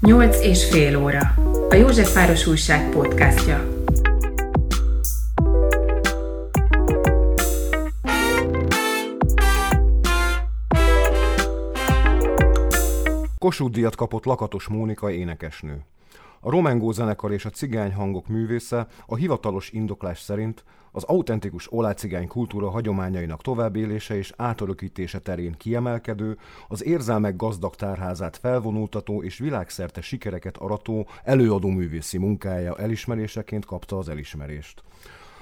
Nyolc és fél óra. A Józsefváros Újság podcastja. Kossuth díjat kapott Lakatos Mónika énekesnő. A Romengó zenekar és a cigány hangok művésze a hivatalos indoklás szerint az autentikus olácigány kultúra hagyományainak továbbélése és átörökítése terén kiemelkedő, az érzelmek gazdag tárházát felvonultató és világszerte sikereket arató előadó művészi munkája elismeréseként kapta az elismerést.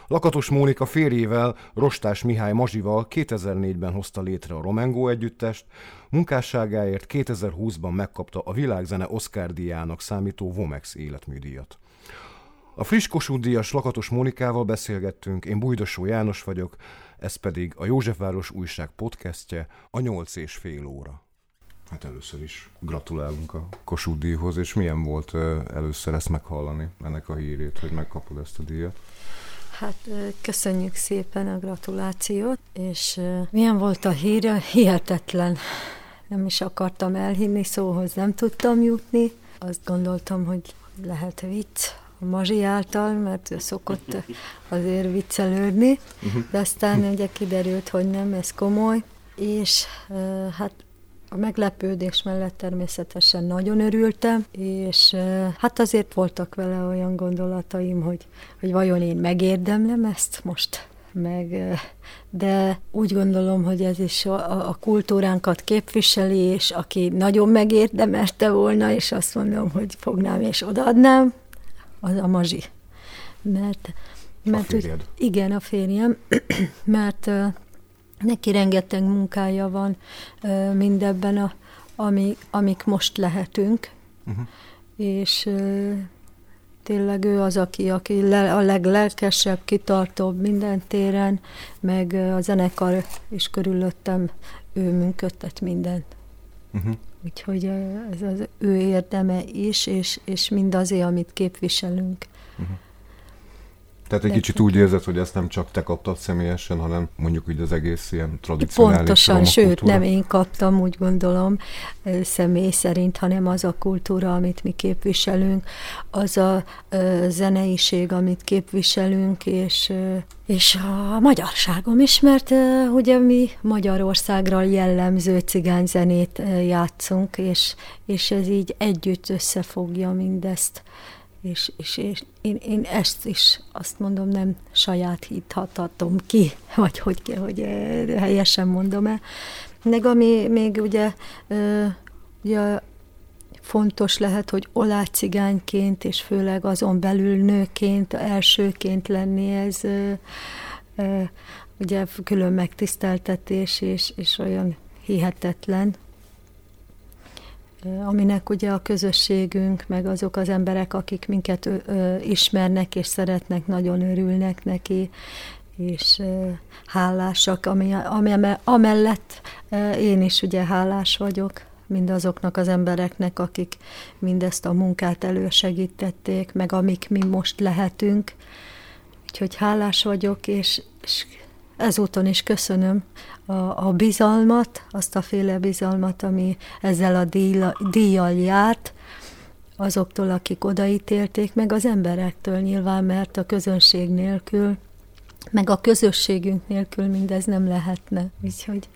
Lakatos Mónika férjével, Rostás Mihály Mazsival 2004-ben hozta létre a Romengó együttest, munkásságáért 2020-ban megkapta a világzene Oscar díjának számító Vomex életműdíjat. A friss Kossuth díjas Lakatos Mónikával beszélgettünk, én Bújdosó János vagyok, ez pedig a Józsefváros újság podcastje, a nyolc és fél óra. Hát először is gratulálunk a Kossuth díjhoz, és milyen volt először ezt meghallani, ennek a hírét, hogy megkapod ezt a díjat? Hát köszönjük szépen a gratulációt, és milyen volt a hír? Hihetetlen. Nem is akartam elhinni, szóhoz nem tudtam jutni. Azt gondoltam, hogy lehet vicc a Mazsi által, mert ő szokott azért viccelődni, uh-huh. de aztán ugye kiderült, hogy nem, ez komoly, és hát a meglepődés mellett természetesen nagyon örültem, és hát azért voltak vele olyan gondolataim, hogy, hogy vajon én megérdemlem ezt most? Meg, de úgy gondolom, hogy ez is a, a kultúránkat képviseli, és aki nagyon megérdemelte volna, és azt mondom, hogy fognám és odaadnám, az a mazsi. Mert, mert a úgy, igen, a férjem, mert neki rengeteg munkája van mindebben, a, ami, amik most lehetünk, uh-huh. és tényleg ő az, aki, aki le, a leglelkesebb, kitartóbb minden téren, meg a zenekar is körülöttem, ő működtet mindent. Uh-huh. Úgyhogy ez az ő érdeme is, és, és mindazé, amit képviselünk. Uh-huh. Tehát egy kicsit úgy érzed, hogy ezt nem csak te kaptad személyesen, hanem mondjuk úgy az egész ilyen tradicionális Pontosan, sőt, nem én kaptam, úgy gondolom, személy szerint, hanem az a kultúra, amit mi képviselünk, az a zeneiség, amit képviselünk, és, és a magyarságom is, mert ugye mi Magyarországra jellemző cigányzenét játszunk, és, és ez így együtt összefogja mindezt és, és, és én, én ezt is azt mondom, nem sajátíthatom ki, vagy hogy, hogy helyesen mondom-e. Meg ami még ugye, ugye fontos lehet, hogy olácigányként, és főleg azon belül nőként, elsőként lenni, ez ugye külön megtiszteltetés, és, és olyan hihetetlen, aminek ugye a közösségünk, meg azok az emberek, akik minket ismernek és szeretnek, nagyon örülnek neki, és hálásak, ami, ami, amellett én is ugye hálás vagyok mindazoknak az embereknek, akik mindezt a munkát elősegítették, meg amik mi most lehetünk. Úgyhogy hálás vagyok, és, és ezúton is köszönöm a, a bizalmat, azt a féle bizalmat, ami ezzel a díjjal, díjjal járt, azoktól, akik odaítélték, meg az emberektől nyilván, mert a közönség nélkül, meg a közösségünk nélkül mindez nem lehetne. Úgyhogy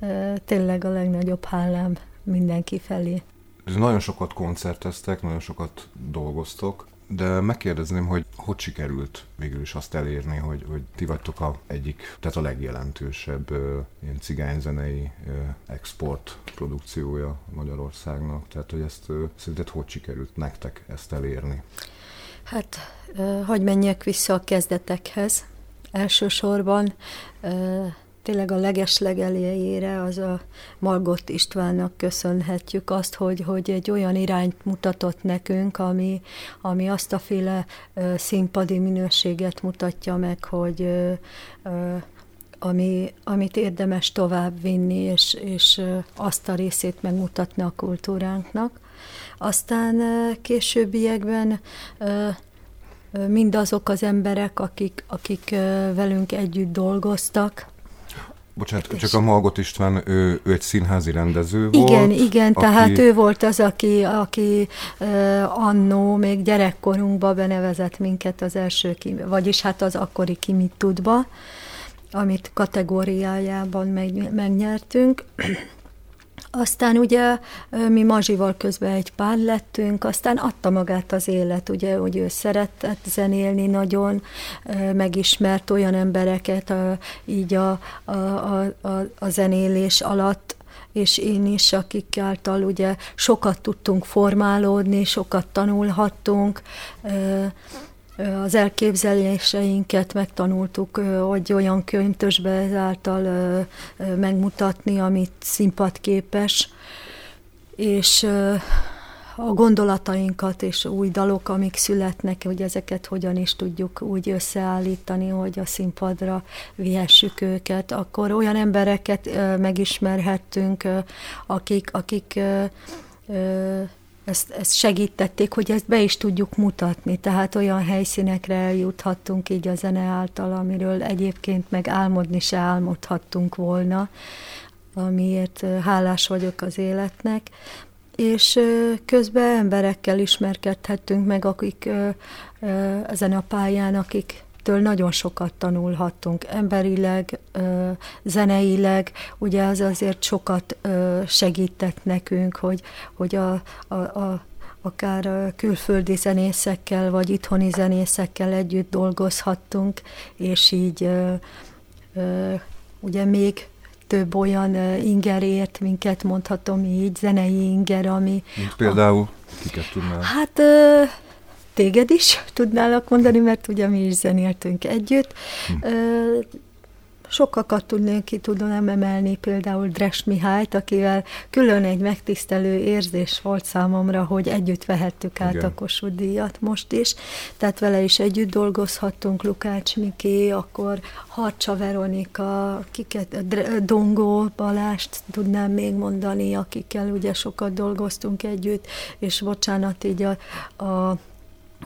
e, tényleg a legnagyobb hálám mindenki felé. Nagyon sokat koncerteztek, nagyon sokat dolgoztok de megkérdezném, hogy hogy sikerült végül is azt elérni, hogy, hogy ti vagytok a egyik, tehát a legjelentősebb ö, ilyen cigányzenei ö, export produkciója Magyarországnak. Tehát, hogy ezt ö, szerinted hogy sikerült nektek ezt elérni? Hát, ö, hogy menjek vissza a kezdetekhez. Elsősorban ö, tényleg a legesleg elejére az a Margott Istvánnak köszönhetjük azt, hogy, hogy egy olyan irányt mutatott nekünk, ami, ami azt a féle színpadi minőséget mutatja meg, hogy ami, amit érdemes tovább vinni, és, és azt a részét megmutatni a kultúránknak. Aztán későbbiekben mindazok az emberek, akik, akik velünk együtt dolgoztak, Bocsánat, csak a Malgot István, ő, ő egy színházi rendező volt. Igen, igen, aki... tehát ő volt az, aki, aki uh, annó még gyerekkorunkba benevezett minket az első, vagyis hát az akkori Kimit tudba, amit kategóriájában meg, megnyertünk. Aztán ugye mi Mazsival közben egy pár lettünk, aztán adta magát az élet, ugye, hogy ő szeretett zenélni nagyon, megismert olyan embereket így a, a, a, a, a zenélés alatt, és én is, akik által ugye sokat tudtunk formálódni, sokat tanulhattunk, az elképzeléseinket megtanultuk, hogy olyan köntösbe ezáltal megmutatni, amit színpadképes, és a gondolatainkat és új dalok, amik születnek, hogy ezeket hogyan is tudjuk úgy összeállítani, hogy a színpadra vihessük őket, akkor olyan embereket megismerhettünk, akik, akik ezt, ezt segítették, hogy ezt be is tudjuk mutatni, tehát olyan helyszínekre eljuthattunk így a zene által, amiről egyébként meg álmodni se álmodhattunk volna, amiért hálás vagyok az életnek, és közben emberekkel ismerkedhettünk meg, akik ezen a pályán, akik től nagyon sokat tanulhattunk, emberileg, zeneileg, ugye az azért sokat segített nekünk, hogy, hogy a, a, a akár külföldi zenészekkel, vagy itthoni zenészekkel együtt dolgozhattunk, és így ugye még több olyan inger ért minket, mondhatom így, zenei inger, ami... Mint például, a, kiket tudnál? Hát téged is tudnálak mondani, mert ugye mi is zenéltünk együtt. Hm. Sokakat tudnék ki tudom emelni, például Dres Mihályt, akivel külön egy megtisztelő érzés volt számomra, hogy együtt vehettük át Igen. a Kossuth díjat most is. Tehát vele is együtt dolgozhattunk, Lukács Miki, akkor Harcsa Veronika, kiket, Dongó Balást tudnám még mondani, akikkel ugye sokat dolgoztunk együtt, és bocsánat, így a, a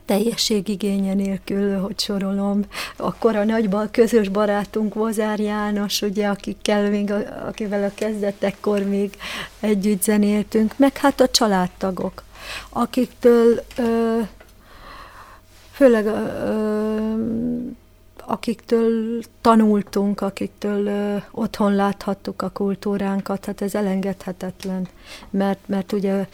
teljességigénye nélkül, hogy sorolom. Akkor a nagyban közös barátunk Vozár János, ugye, akikkel még, akivel a kezdetekkor még együtt zenéltünk, meg hát a családtagok, akiktől főleg akiktől tanultunk, akiktől otthon láthattuk a kultúránkat, hát ez elengedhetetlen, mert, mert ugye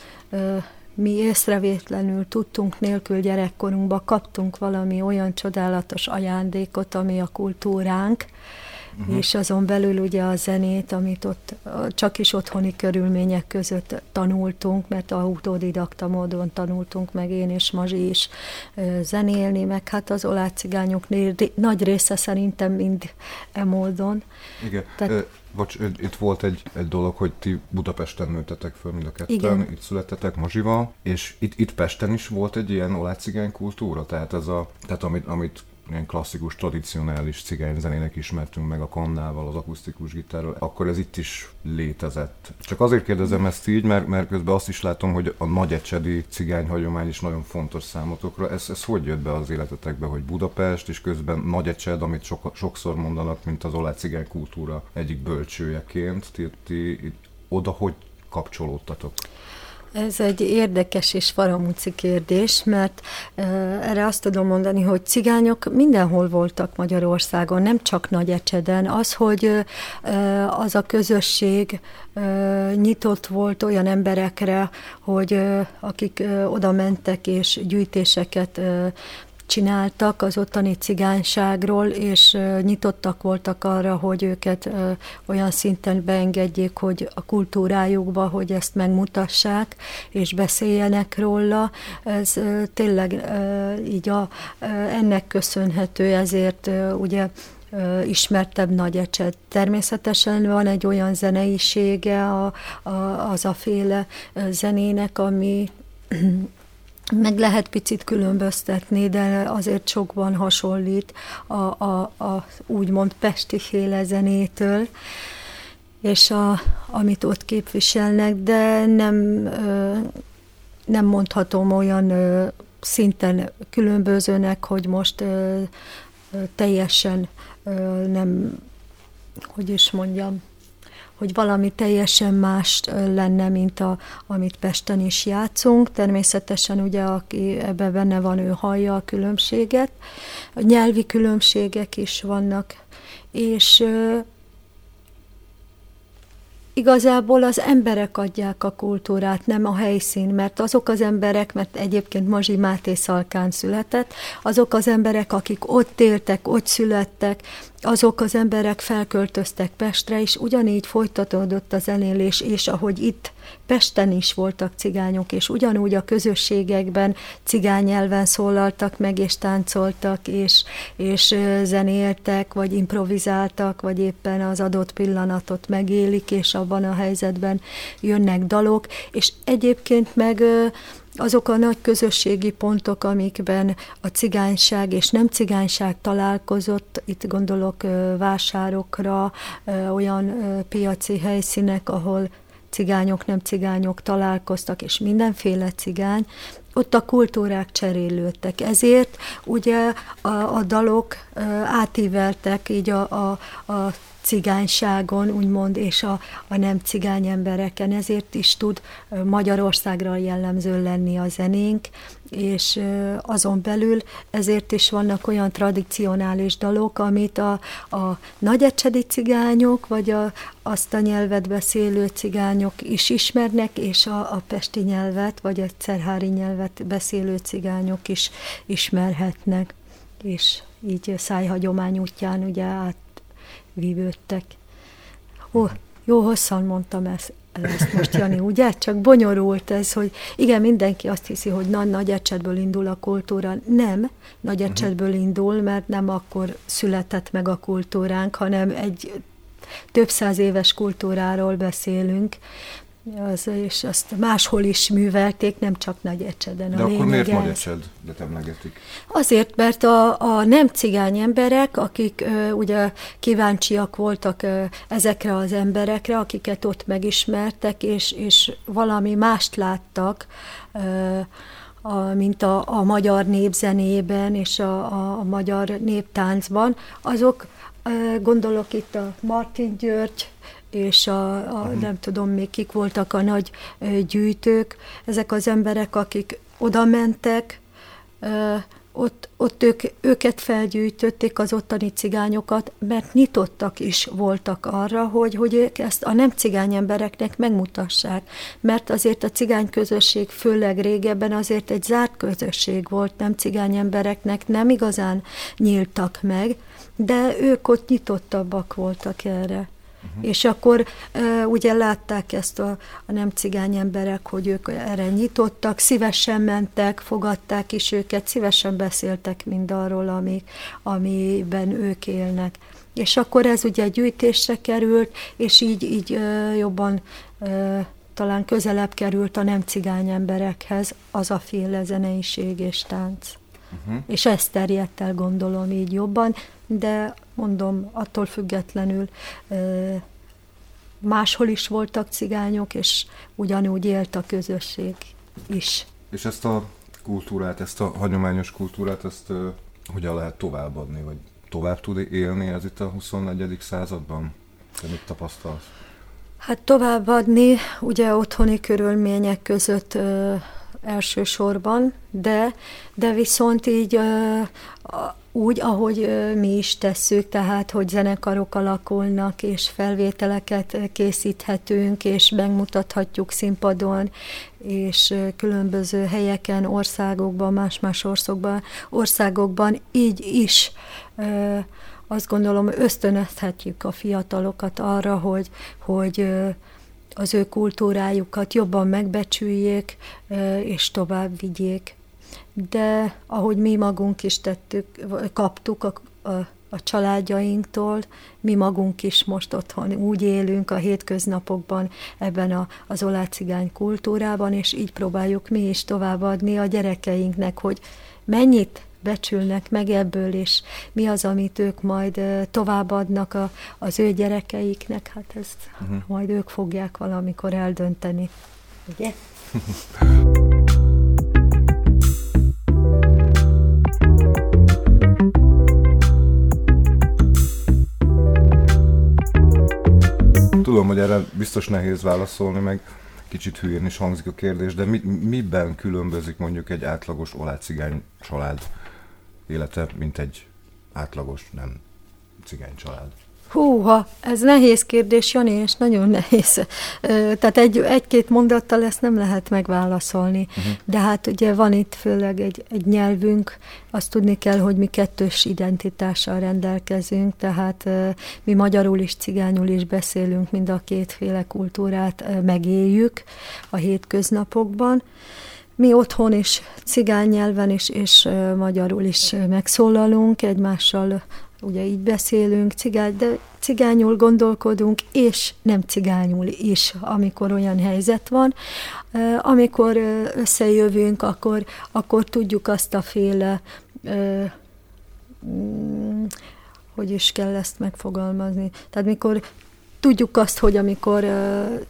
mi észrevétlenül tudtunk nélkül gyerekkorunkban kaptunk valami olyan csodálatos ajándékot, ami a kultúránk, uh-huh. és azon belül ugye a zenét, amit ott csak is otthoni körülmények között tanultunk, mert autodidakta módon tanultunk meg én és Mazsi is zenélni, meg hát az olácigányok nagy része szerintem mind e módon. Igen. Tehát, Bocs, itt volt egy, egy dolog, hogy ti Budapesten nőtetek föl mind a ketten, Igen. itt születtetek Mazsival, és itt, itt Pesten is volt egy ilyen olácigány kultúra, tehát ez a, tehát amit, amit ilyen klasszikus, tradicionális cigányzenének ismertünk meg a kannával, az akusztikus gitárral, akkor ez itt is létezett. Csak azért kérdezem ezt így, mert, mert közben azt is látom, hogy a nagyecsedi cigányhagyomány is nagyon fontos számotokra. Ez, ez hogy jött be az életetekbe, hogy Budapest, és közben Nagyecsed, amit sok, sokszor mondanak, mint az olá cigány kultúra egyik bölcsőjeként, ti, ti oda hogy kapcsolódtatok? Ez egy érdekes és faramúci kérdés, mert erre azt tudom mondani, hogy cigányok mindenhol voltak Magyarországon, nem csak Nagyecseden. Az, hogy az a közösség nyitott volt olyan emberekre, hogy akik uh, oda mentek és gyűjtéseket csináltak az ottani cigányságról, és nyitottak voltak arra, hogy őket olyan szinten beengedjék, hogy a kultúrájukba, hogy ezt megmutassák, és beszéljenek róla. Ez tényleg így a, ennek köszönhető, ezért ugye ismertebb nagy ecset. Természetesen van egy olyan zeneisége a, a, az a féle zenének, ami meg lehet picit különböztetni, de azért sokban hasonlít a, a, a úgymond pesti féle zenétől, és a, amit ott képviselnek, de nem, nem mondhatom olyan szinten különbözőnek, hogy most teljesen nem hogy is mondjam, hogy valami teljesen más lenne, mint a, amit Pesten is játszunk. Természetesen ugye, aki ebben benne van, ő hallja a különbséget. A nyelvi különbségek is vannak, és igazából az emberek adják a kultúrát, nem a helyszín, mert azok az emberek, mert egyébként Mazsi Máté Szalkán született, azok az emberek, akik ott éltek, ott születtek, azok az emberek felköltöztek Pestre, és ugyanígy folytatódott az elélés, és ahogy itt Pesten is voltak cigányok, és ugyanúgy a közösségekben cigány nyelven szólaltak meg, és táncoltak, és, és zenéltek, vagy improvizáltak, vagy éppen az adott pillanatot megélik, és abban a helyzetben jönnek dalok, és egyébként meg azok a nagy közösségi pontok, amikben a cigányság és nem cigányság találkozott, itt gondolok vásárokra, olyan piaci helyszínek, ahol cigányok, nem cigányok találkoztak, és mindenféle cigány, ott a kultúrák cserélődtek. Ezért ugye a, a dalok átíveltek így a, a, a cigányságon, úgymond, és a, a nem cigány embereken. Ezért is tud Magyarországra jellemző lenni a zenénk, és azon belül ezért is vannak olyan tradicionális dalok, amit a, a nagyecsedi cigányok, vagy a, azt a nyelvet beszélő cigányok is ismernek, és a, a pesti nyelvet, vagy a cerhári nyelvet beszélő cigányok is ismerhetnek, és így szájhagyomány útján ugye át vívődtek. Ó, jó hosszan mondtam ezt, ezt most, Jani, ugye? Csak bonyolult ez, hogy igen, mindenki azt hiszi, hogy na, nagy ecsetből indul a kultúra. Nem, nagy mhm. ecsetből indul, mert nem akkor született meg a kultúránk, hanem egy több száz éves kultúráról beszélünk, az, és azt máshol is művelték, nem csak Nagy Ecseden. De a akkor miért Nagy Ecsedet emlegetik? Azért, mert a, a nem cigány emberek, akik ö, ugye kíváncsiak voltak ö, ezekre az emberekre, akiket ott megismertek, és, és valami mást láttak, ö, a, mint a, a magyar népzenében és a, a, a magyar néptáncban, azok gondolok itt a Martin György, és a, a uh-huh. nem tudom még kik voltak a nagy gyűjtők, ezek az emberek, akik oda mentek, ott, ott ők, őket felgyűjtötték az ottani cigányokat, mert nyitottak is voltak arra, hogy, hogy ők ezt a nem cigány embereknek megmutassák. Mert azért a cigány közösség, főleg régebben azért egy zárt közösség volt, nem cigány embereknek nem igazán nyíltak meg, de ők ott nyitottabbak voltak erre. Uh-huh. És akkor ugye látták ezt a, a nem cigány emberek, hogy ők erre nyitottak, szívesen mentek, fogadták is őket, szívesen beszéltek mindarról, ami, amiben ők élnek. És akkor ez ugye gyűjtésre került, és így, így jobban talán közelebb került a nem cigány emberekhez az a féle zeneiség és tánc. Uh-huh. És ezt terjedt el, gondolom így jobban, de mondom, attól függetlenül máshol is voltak cigányok, és ugyanúgy élt a közösség is. És ezt a kultúrát, ezt a hagyományos kultúrát, ezt uh, hogyan lehet továbbadni, vagy tovább tud élni ez itt a 24. században? Te mit tapasztalsz? Hát továbbadni, ugye otthoni körülmények között uh, elsősorban, de, de viszont így uh, úgy, ahogy mi is tesszük, tehát, hogy zenekarok alakulnak, és felvételeket készíthetünk, és megmutathatjuk színpadon, és különböző helyeken, országokban, más-más országokban, országokban így is azt gondolom ösztönözhetjük a fiatalokat arra, hogy, hogy az ő kultúrájukat jobban megbecsüljék, és tovább vigyék de ahogy mi magunk is tettük, kaptuk a, a, a családjainktól, mi magunk is most otthon úgy élünk a hétköznapokban ebben a, az olácigány kultúrában, és így próbáljuk mi is továbbadni a gyerekeinknek, hogy mennyit becsülnek meg ebből, és mi az, amit ők majd továbbadnak a, az ő gyerekeiknek, hát ezt uh-huh. majd ők fogják valamikor eldönteni. Ugye? Tudom, hogy erre biztos nehéz válaszolni, meg kicsit hülyén is hangzik a kérdés, de mi, miben különbözik mondjuk egy átlagos olácigány család élete, mint egy átlagos nem cigány család? Húha, ez nehéz kérdés, Jani, és nagyon nehéz. Tehát egy, egy-két mondattal ezt nem lehet megválaszolni. Uh-huh. De hát ugye van itt főleg egy, egy nyelvünk, azt tudni kell, hogy mi kettős identitással rendelkezünk, tehát mi magyarul is, cigányul is beszélünk, mind a kétféle kultúrát megéljük a hétköznapokban. Mi otthon is cigány nyelven is, és magyarul is megszólalunk, egymással ugye így beszélünk, cigány, de cigányul gondolkodunk, és nem cigányul is, amikor olyan helyzet van. Amikor összejövünk, akkor, akkor tudjuk azt a féle mm, hogy is kell ezt megfogalmazni. Tehát mikor Tudjuk azt, hogy amikor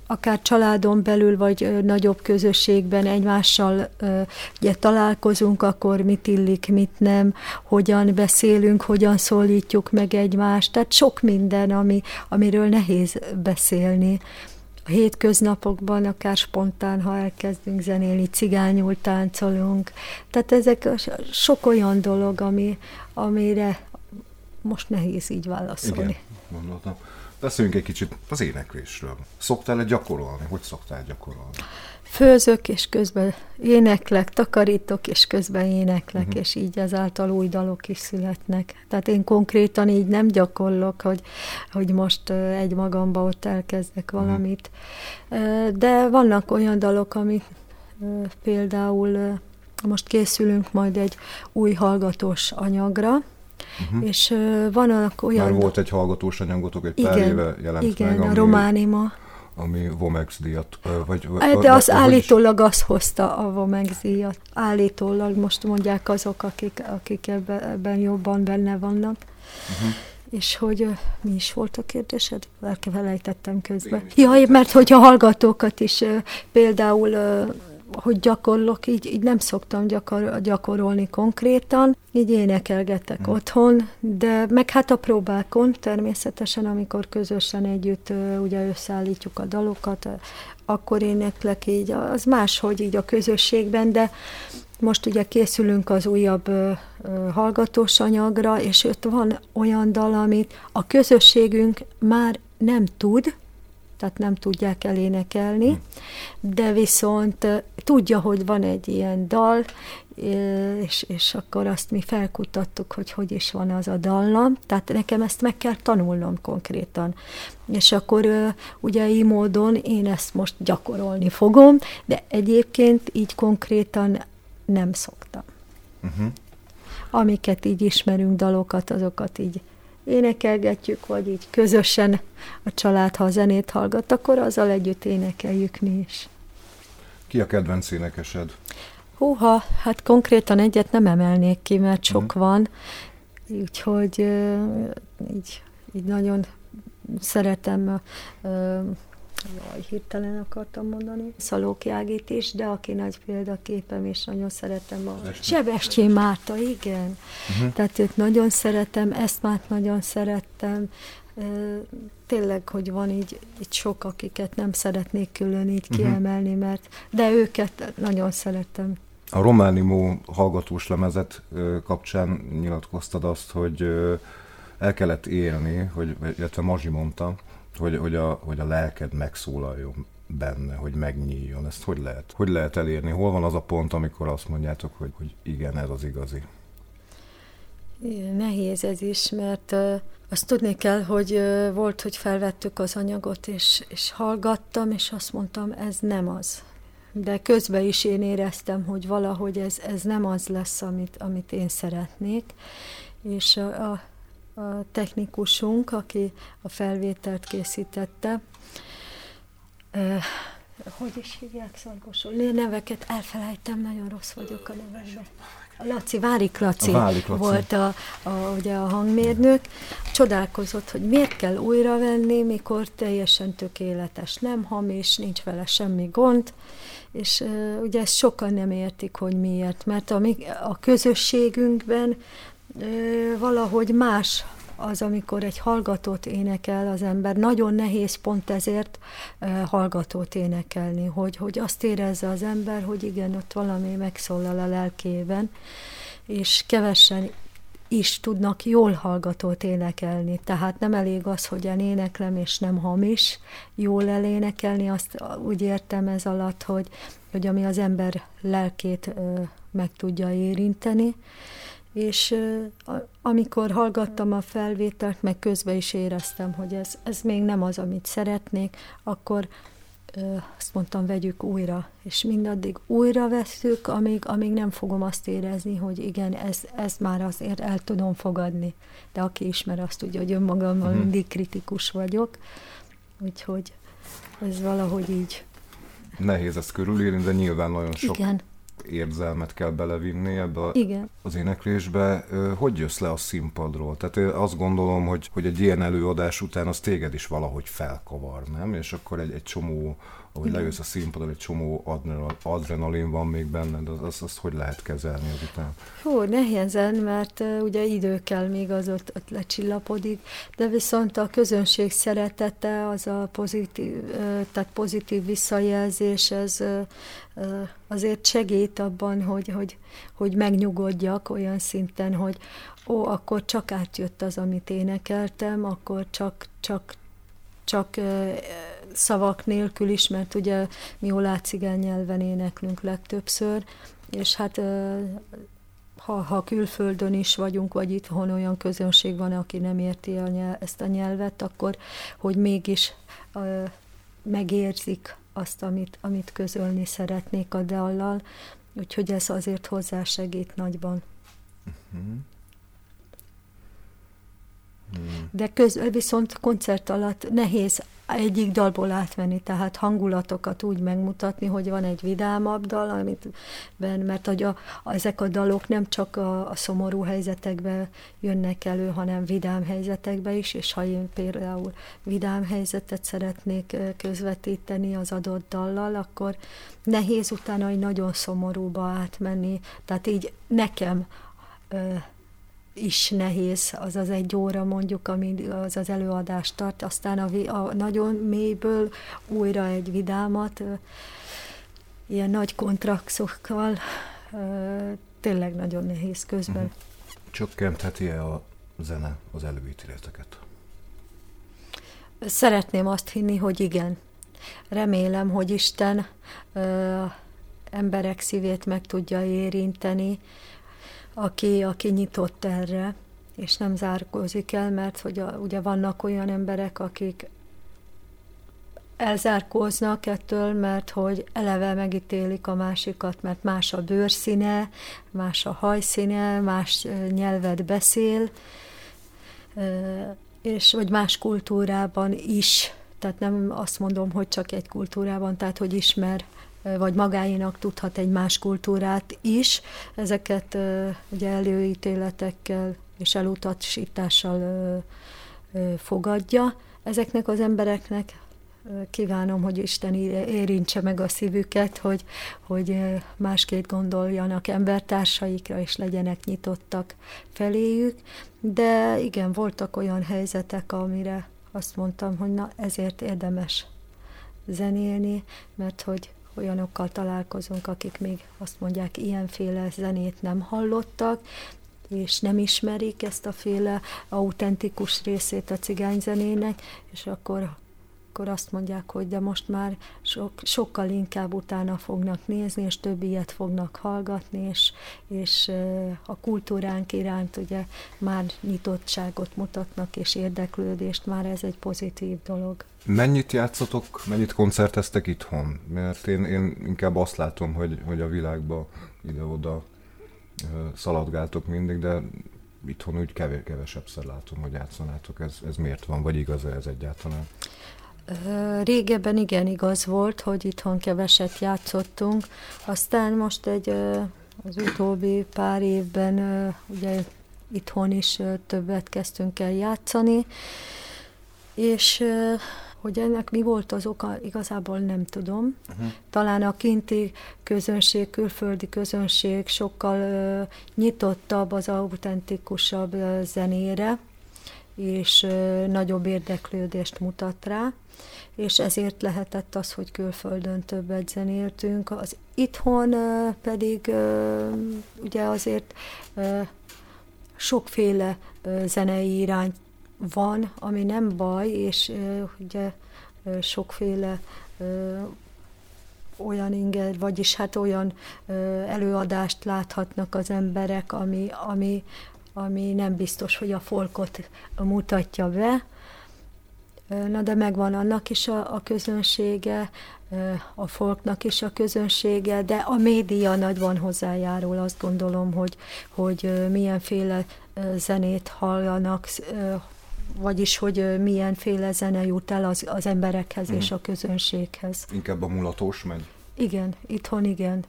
akár családon belül, vagy nagyobb közösségben egymással ugye, találkozunk, akkor mit illik, mit nem, hogyan beszélünk, hogyan szólítjuk meg egymást. Tehát sok minden, ami, amiről nehéz beszélni. A hétköznapokban akár spontán, ha elkezdünk zenélni, cigányul táncolunk. Tehát ezek sok olyan dolog, ami, amire most nehéz így válaszolni. Igen, gondoltam. Beszéljünk egy kicsit az éneklésről. Szoktál-e gyakorolni? Hogy szoktál gyakorolni? Főzök, és közben éneklek, takarítok, és közben éneklek, uh-huh. és így ezáltal új dalok is születnek. Tehát én konkrétan így nem gyakorlok, hogy, hogy most egy magamba ott elkezdek mhm. valamit. Uh-huh. De vannak olyan dalok, amik például most készülünk majd egy új hallgatós anyagra, Uh-huh. És uh, van olyan... Már volt egy hallgatós anyagotok, egy igen, pár éve jelent igen, meg. Igen, a Románima. Ami Vomex díjat, vagy... De az vagy, állítólag az hozta a Vomex díjat. Állítólag most mondják azok, akik, akik ebben, jobban benne vannak. Uh-huh. És hogy mi is volt a kérdésed? Elfelejtettem közben. Jaj, mert hogyha hallgatókat is például hogy gyakorlok, így, így nem szoktam gyakor, gyakorolni konkrétan, így énekelgetek hmm. otthon, de meg hát a próbákon természetesen, amikor közösen együtt ugye összeállítjuk a dalokat, akkor éneklek így, az máshogy így a közösségben, de most ugye készülünk az újabb ö, ö, hallgatós anyagra, és ott van olyan dal, amit a közösségünk már nem tud, tehát nem tudják elénekelni, de viszont tudja, hogy van egy ilyen dal, és, és akkor azt mi felkutattuk, hogy hogy is van az a dallam, tehát nekem ezt meg kell tanulnom konkrétan. És akkor ugye így módon én ezt most gyakorolni fogom, de egyébként így konkrétan nem szoktam. Uh-huh. Amiket így ismerünk, dalokat, azokat így énekelgetjük, vagy így közösen a család, ha a zenét hallgat, akkor azzal együtt énekeljük mi is. Ki a kedvenc énekesed? Húha, hát konkrétan egyet nem emelnék ki, mert sok mm. van, úgyhogy így, így nagyon szeretem Jaj, hirtelen akartam mondani. Szalóki Ágit is, de aki nagy példaképem, és nagyon szeretem a Sebestyén Márta, igen. Uh-huh. Tehát őt nagyon szeretem, ezt már nagyon szerettem. Tényleg, hogy van így, így sok, akiket nem szeretnék külön így uh-huh. kiemelni, mert de őket nagyon szeretem. A Románimó hallgatós lemezet kapcsán nyilatkoztad azt, hogy el kellett élni, hogy, illetve Mazsi mondta, hogy, hogy, a, hogy a lelked megszólaljon benne, hogy megnyíljon. Ezt hogy lehet? Hogy lehet elérni? Hol van az a pont, amikor azt mondjátok, hogy, hogy igen, ez az igazi? Nehéz ez is, mert azt tudni kell, hogy volt, hogy felvettük az anyagot, és, és hallgattam, és azt mondtam, ez nem az. De közben is én éreztem, hogy valahogy ez, ez nem az lesz, amit, amit én szeretnék. És a a technikusunk, aki a felvételt készítette. hogy is hívják szargosul? Neveket elfelejtem, nagyon rossz vagyok a nevekben. A Laci, Várik Laci, a Várik Laci. volt a, a, ugye a hangmérnök. Csodálkozott, hogy miért kell újra venni, mikor teljesen tökéletes, nem hamis, nincs vele semmi gond, és uh, ugye ezt sokan nem értik, hogy miért, mert a, a közösségünkben valahogy más az, amikor egy hallgatót énekel az ember. Nagyon nehéz pont ezért hallgatót énekelni, hogy, hogy azt érezze az ember, hogy igen, ott valami megszólal a lelkében, és kevesen is tudnak jól hallgatót énekelni. Tehát nem elég az, hogy én éneklem, és nem hamis jól elénekelni, azt úgy értem ez alatt, hogy, hogy ami az ember lelkét ö, meg tudja érinteni, és amikor hallgattam a felvételt, meg közben is éreztem, hogy ez, ez még nem az, amit szeretnék, akkor azt mondtam, vegyük újra, és mindaddig újra veszük, amíg, amíg nem fogom azt érezni, hogy igen, ez, ez már azért el tudom fogadni. De aki ismer, azt tudja, hogy önmagammal uh-huh. mindig kritikus vagyok, úgyhogy ez valahogy így. Nehéz ezt körülírni, de nyilván nagyon sok igen érzelmet kell belevinni ebbe a, Igen. az éneklésbe. Hogy jössz le a színpadról? Tehát én azt gondolom, hogy, hogy egy ilyen előadás után az téged is valahogy felkavar, nem? És akkor egy, egy csomó ahogy lejössz a színpadon, egy csomó adrenalin van még benned, az, az, azt hogy lehet kezelni azután? Hú, nehézen, mert ugye idő kell még az ott, ott lecsillapodik, de viszont a közönség szeretete, az a pozitív, tehát pozitív visszajelzés, ez azért segít abban, hogy, hogy, hogy megnyugodjak olyan szinten, hogy ó, akkor csak átjött az, amit énekeltem, akkor csak, csak, csak szavak nélkül is, mert ugye mi olácigány nyelven éneklünk legtöbbször, és hát ha, ha külföldön is vagyunk, vagy itthon olyan közönség van, aki nem érti a nyelv, ezt a nyelvet, akkor hogy mégis ö, megérzik azt, amit, amit közölni szeretnék a dallal, úgyhogy ez azért hozzásegít nagyban. Uh-huh. De köz, viszont koncert alatt nehéz egyik dalból átvenni, tehát hangulatokat úgy megmutatni, hogy van egy vidámabb dal, amit ben, mert hogy a, a, ezek a dalok nem csak a, a szomorú helyzetekbe jönnek elő, hanem vidám helyzetekbe is, és ha én például vidám helyzetet szeretnék közvetíteni az adott dallal, akkor nehéz utána egy nagyon szomorúba átmenni, tehát így nekem is nehéz az az egy óra mondjuk, ami az az előadást tart, aztán a, a nagyon mélyből újra egy vidámat, ilyen nagy kontrakszokkal, tényleg nagyon nehéz közben. Uh-huh. Csökkentheti-e a zene az előítéleteket? Szeretném azt hinni, hogy igen. Remélem, hogy Isten ö, emberek szívét meg tudja érinteni, aki, aki nyitott erre, és nem zárkózik el, mert hogy a, ugye vannak olyan emberek, akik elzárkóznak ettől, mert hogy eleve megítélik a másikat, mert más a bőrszíne, más a hajszíne, más nyelvet beszél, és vagy más kultúrában is, tehát nem azt mondom, hogy csak egy kultúrában, tehát hogy ismer vagy magáinak tudhat egy más kultúrát is. Ezeket ugye előítéletekkel és elutasítással fogadja. Ezeknek az embereknek kívánom, hogy Isten érintse meg a szívüket, hogy, hogy másképp gondoljanak embertársaikra, és legyenek nyitottak feléjük. De igen, voltak olyan helyzetek, amire azt mondtam, hogy na ezért érdemes zenélni, mert hogy olyanokkal találkozunk, akik még azt mondják, ilyenféle zenét nem hallottak, és nem ismerik ezt a féle autentikus részét a cigányzenének, és akkor akkor azt mondják, hogy de most már sok, sokkal inkább utána fognak nézni, és több ilyet fognak hallgatni, és, és a kultúránk iránt ugye már nyitottságot mutatnak, és érdeklődést, már ez egy pozitív dolog. Mennyit játszotok, mennyit koncerteztek itthon? Mert én, én inkább azt látom, hogy, hogy a világba ide-oda szaladgáltok mindig, de itthon úgy kevés, kevesebbszer látom, hogy játszanátok. Ez, ez miért van, vagy igaz ez egyáltalán? Régebben igen igaz volt, hogy itthon keveset játszottunk, aztán most egy az utóbbi pár évben ugye itthon is többet kezdtünk el játszani, és hogy ennek mi volt az oka, igazából nem tudom. Uh-huh. Talán a kinti közönség, külföldi közönség sokkal uh, nyitottabb az autentikusabb uh, zenére, és nagyobb érdeklődést mutat rá, és ezért lehetett az, hogy külföldön többet zenéltünk. Az itthon pedig ugye azért sokféle zenei irány van, ami nem baj, és ugye sokféle olyan inger, vagyis hát olyan előadást láthatnak az emberek, ami, ami, ami nem biztos, hogy a folkot mutatja be. Na de megvan annak is a, a közönsége, a folknak is a közönsége, de a média nagyban hozzájárul, azt gondolom, hogy, hogy milyenféle zenét hallanak, vagyis hogy milyenféle zene jut el az, az emberekhez mm. és a közönséghez. Inkább a mulatós megy? Igen, itthon igen.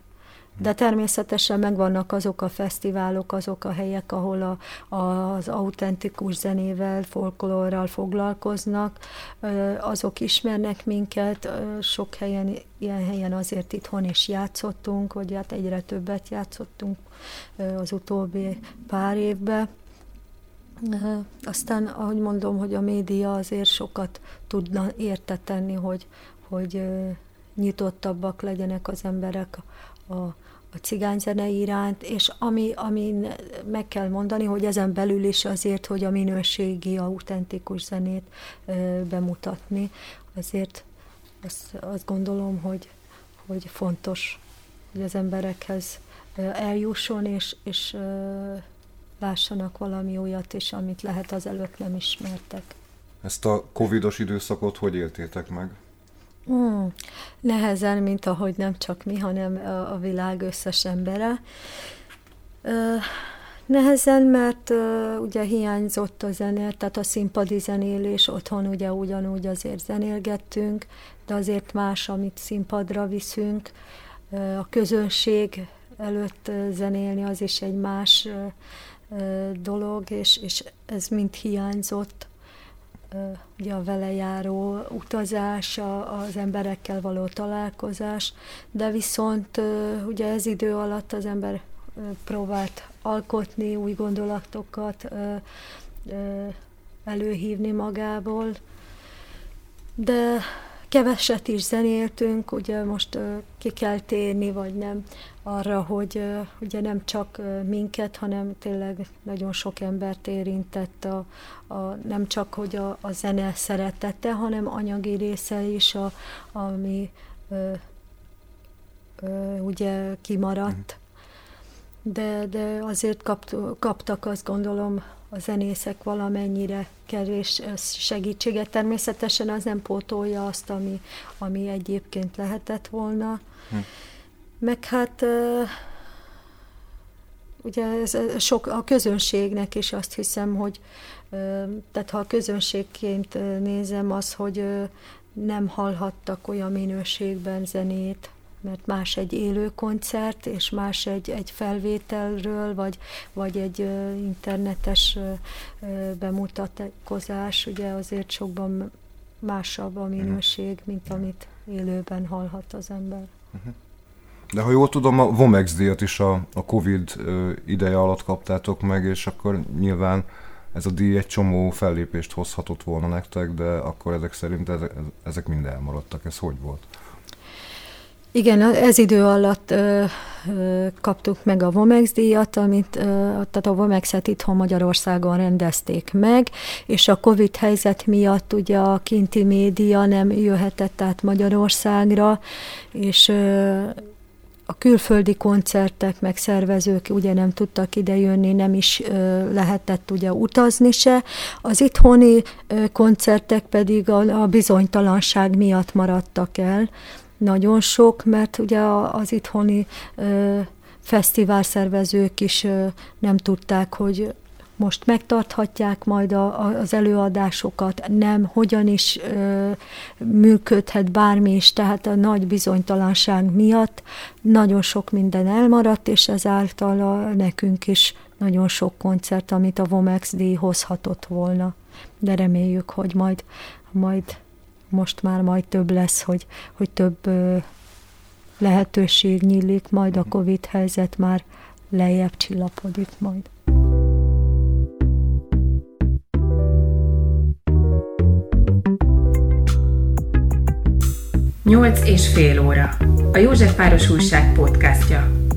De természetesen megvannak azok a fesztiválok, azok a helyek, ahol a, az autentikus zenével, folklórral foglalkoznak, azok ismernek minket, sok helyen, ilyen helyen azért itthon is játszottunk, vagy hát egyre többet játszottunk az utóbbi pár évben. Aztán, ahogy mondom, hogy a média azért sokat tudna értetenni, hogy, hogy nyitottabbak legyenek az emberek a, a cigányzene iránt, és ami, ami meg kell mondani, hogy ezen belül is azért, hogy a minőségi, autentikus zenét ö, bemutatni, azért azt, azt gondolom, hogy, hogy fontos, hogy az emberekhez eljusson, és, és ö, lássanak valami olyat is, amit lehet az előtt nem ismertek. Ezt a covidos időszakot hogy éltétek meg? Hmm, nehezen, mint ahogy nem csak mi, hanem a, világ összes embere. Uh, nehezen, mert ugye hiányzott a zene, tehát a színpadi zenélés, otthon ugye ugyanúgy azért zenélgettünk, de azért más, amit színpadra viszünk. A közönség előtt zenélni az is egy más dolog, és, és ez mind hiányzott ugye a vele utazás, az emberekkel való találkozás, de viszont ugye ez idő alatt az ember próbált alkotni, új gondolatokat előhívni magából, de keveset is zenéltünk, ugye most ki kell térni, vagy nem, arra, hogy ugye nem csak minket, hanem tényleg nagyon sok embert érintett a, a nem csak, hogy a, a zene szeretete, hanem anyagi része is, a, ami ö, ö, ugye kimaradt. De, de azért kapt, kaptak azt gondolom a zenészek valamennyire kevés segítséget. Természetesen az nem pótolja azt, ami, ami egyébként lehetett volna. Hm. Meg hát ugye ez sok a közönségnek is azt hiszem, hogy tehát ha a közönségként nézem az, hogy nem hallhattak olyan minőségben zenét, mert más egy élő koncert, és más egy, egy felvételről, vagy, vagy egy internetes bemutatkozás, ugye azért sokban másabb a minőség, mint amit élőben hallhat az ember. Uh-huh. De ha jól tudom, a Vomex díjat is a, a Covid ideje alatt kaptátok meg, és akkor nyilván ez a díj egy csomó fellépést hozhatott volna nektek, de akkor ezek szerint ezek, ezek mind elmaradtak. Ez hogy volt? Igen, ez idő alatt ö, ö, kaptuk meg a Vomex díjat, amit, ö, tehát a Vomex-et itthon Magyarországon rendezték meg, és a Covid helyzet miatt ugye a kinti média nem jöhetett át Magyarországra, és ö, a külföldi koncertek, meg szervezők ugye nem tudtak idejönni, nem is ö, lehetett ugye utazni se. Az itthoni ö, koncertek pedig a, a bizonytalanság miatt maradtak el. Nagyon sok, mert ugye az itthoni ö, fesztiválszervezők is ö, nem tudták, hogy most megtarthatják majd a, a, az előadásokat, nem, hogyan is ö, működhet bármi is, tehát a nagy bizonytalanság miatt nagyon sok minden elmaradt, és ezáltal a, nekünk is nagyon sok koncert, amit a Vomex díj hozhatott volna. De reméljük, hogy majd, majd most már majd több lesz, hogy, hogy több lehetőség nyílik, majd a mhm. Covid helyzet már lejjebb csillapodik majd. Nyolc és fél óra. A József Józsefváros Újság podcastja.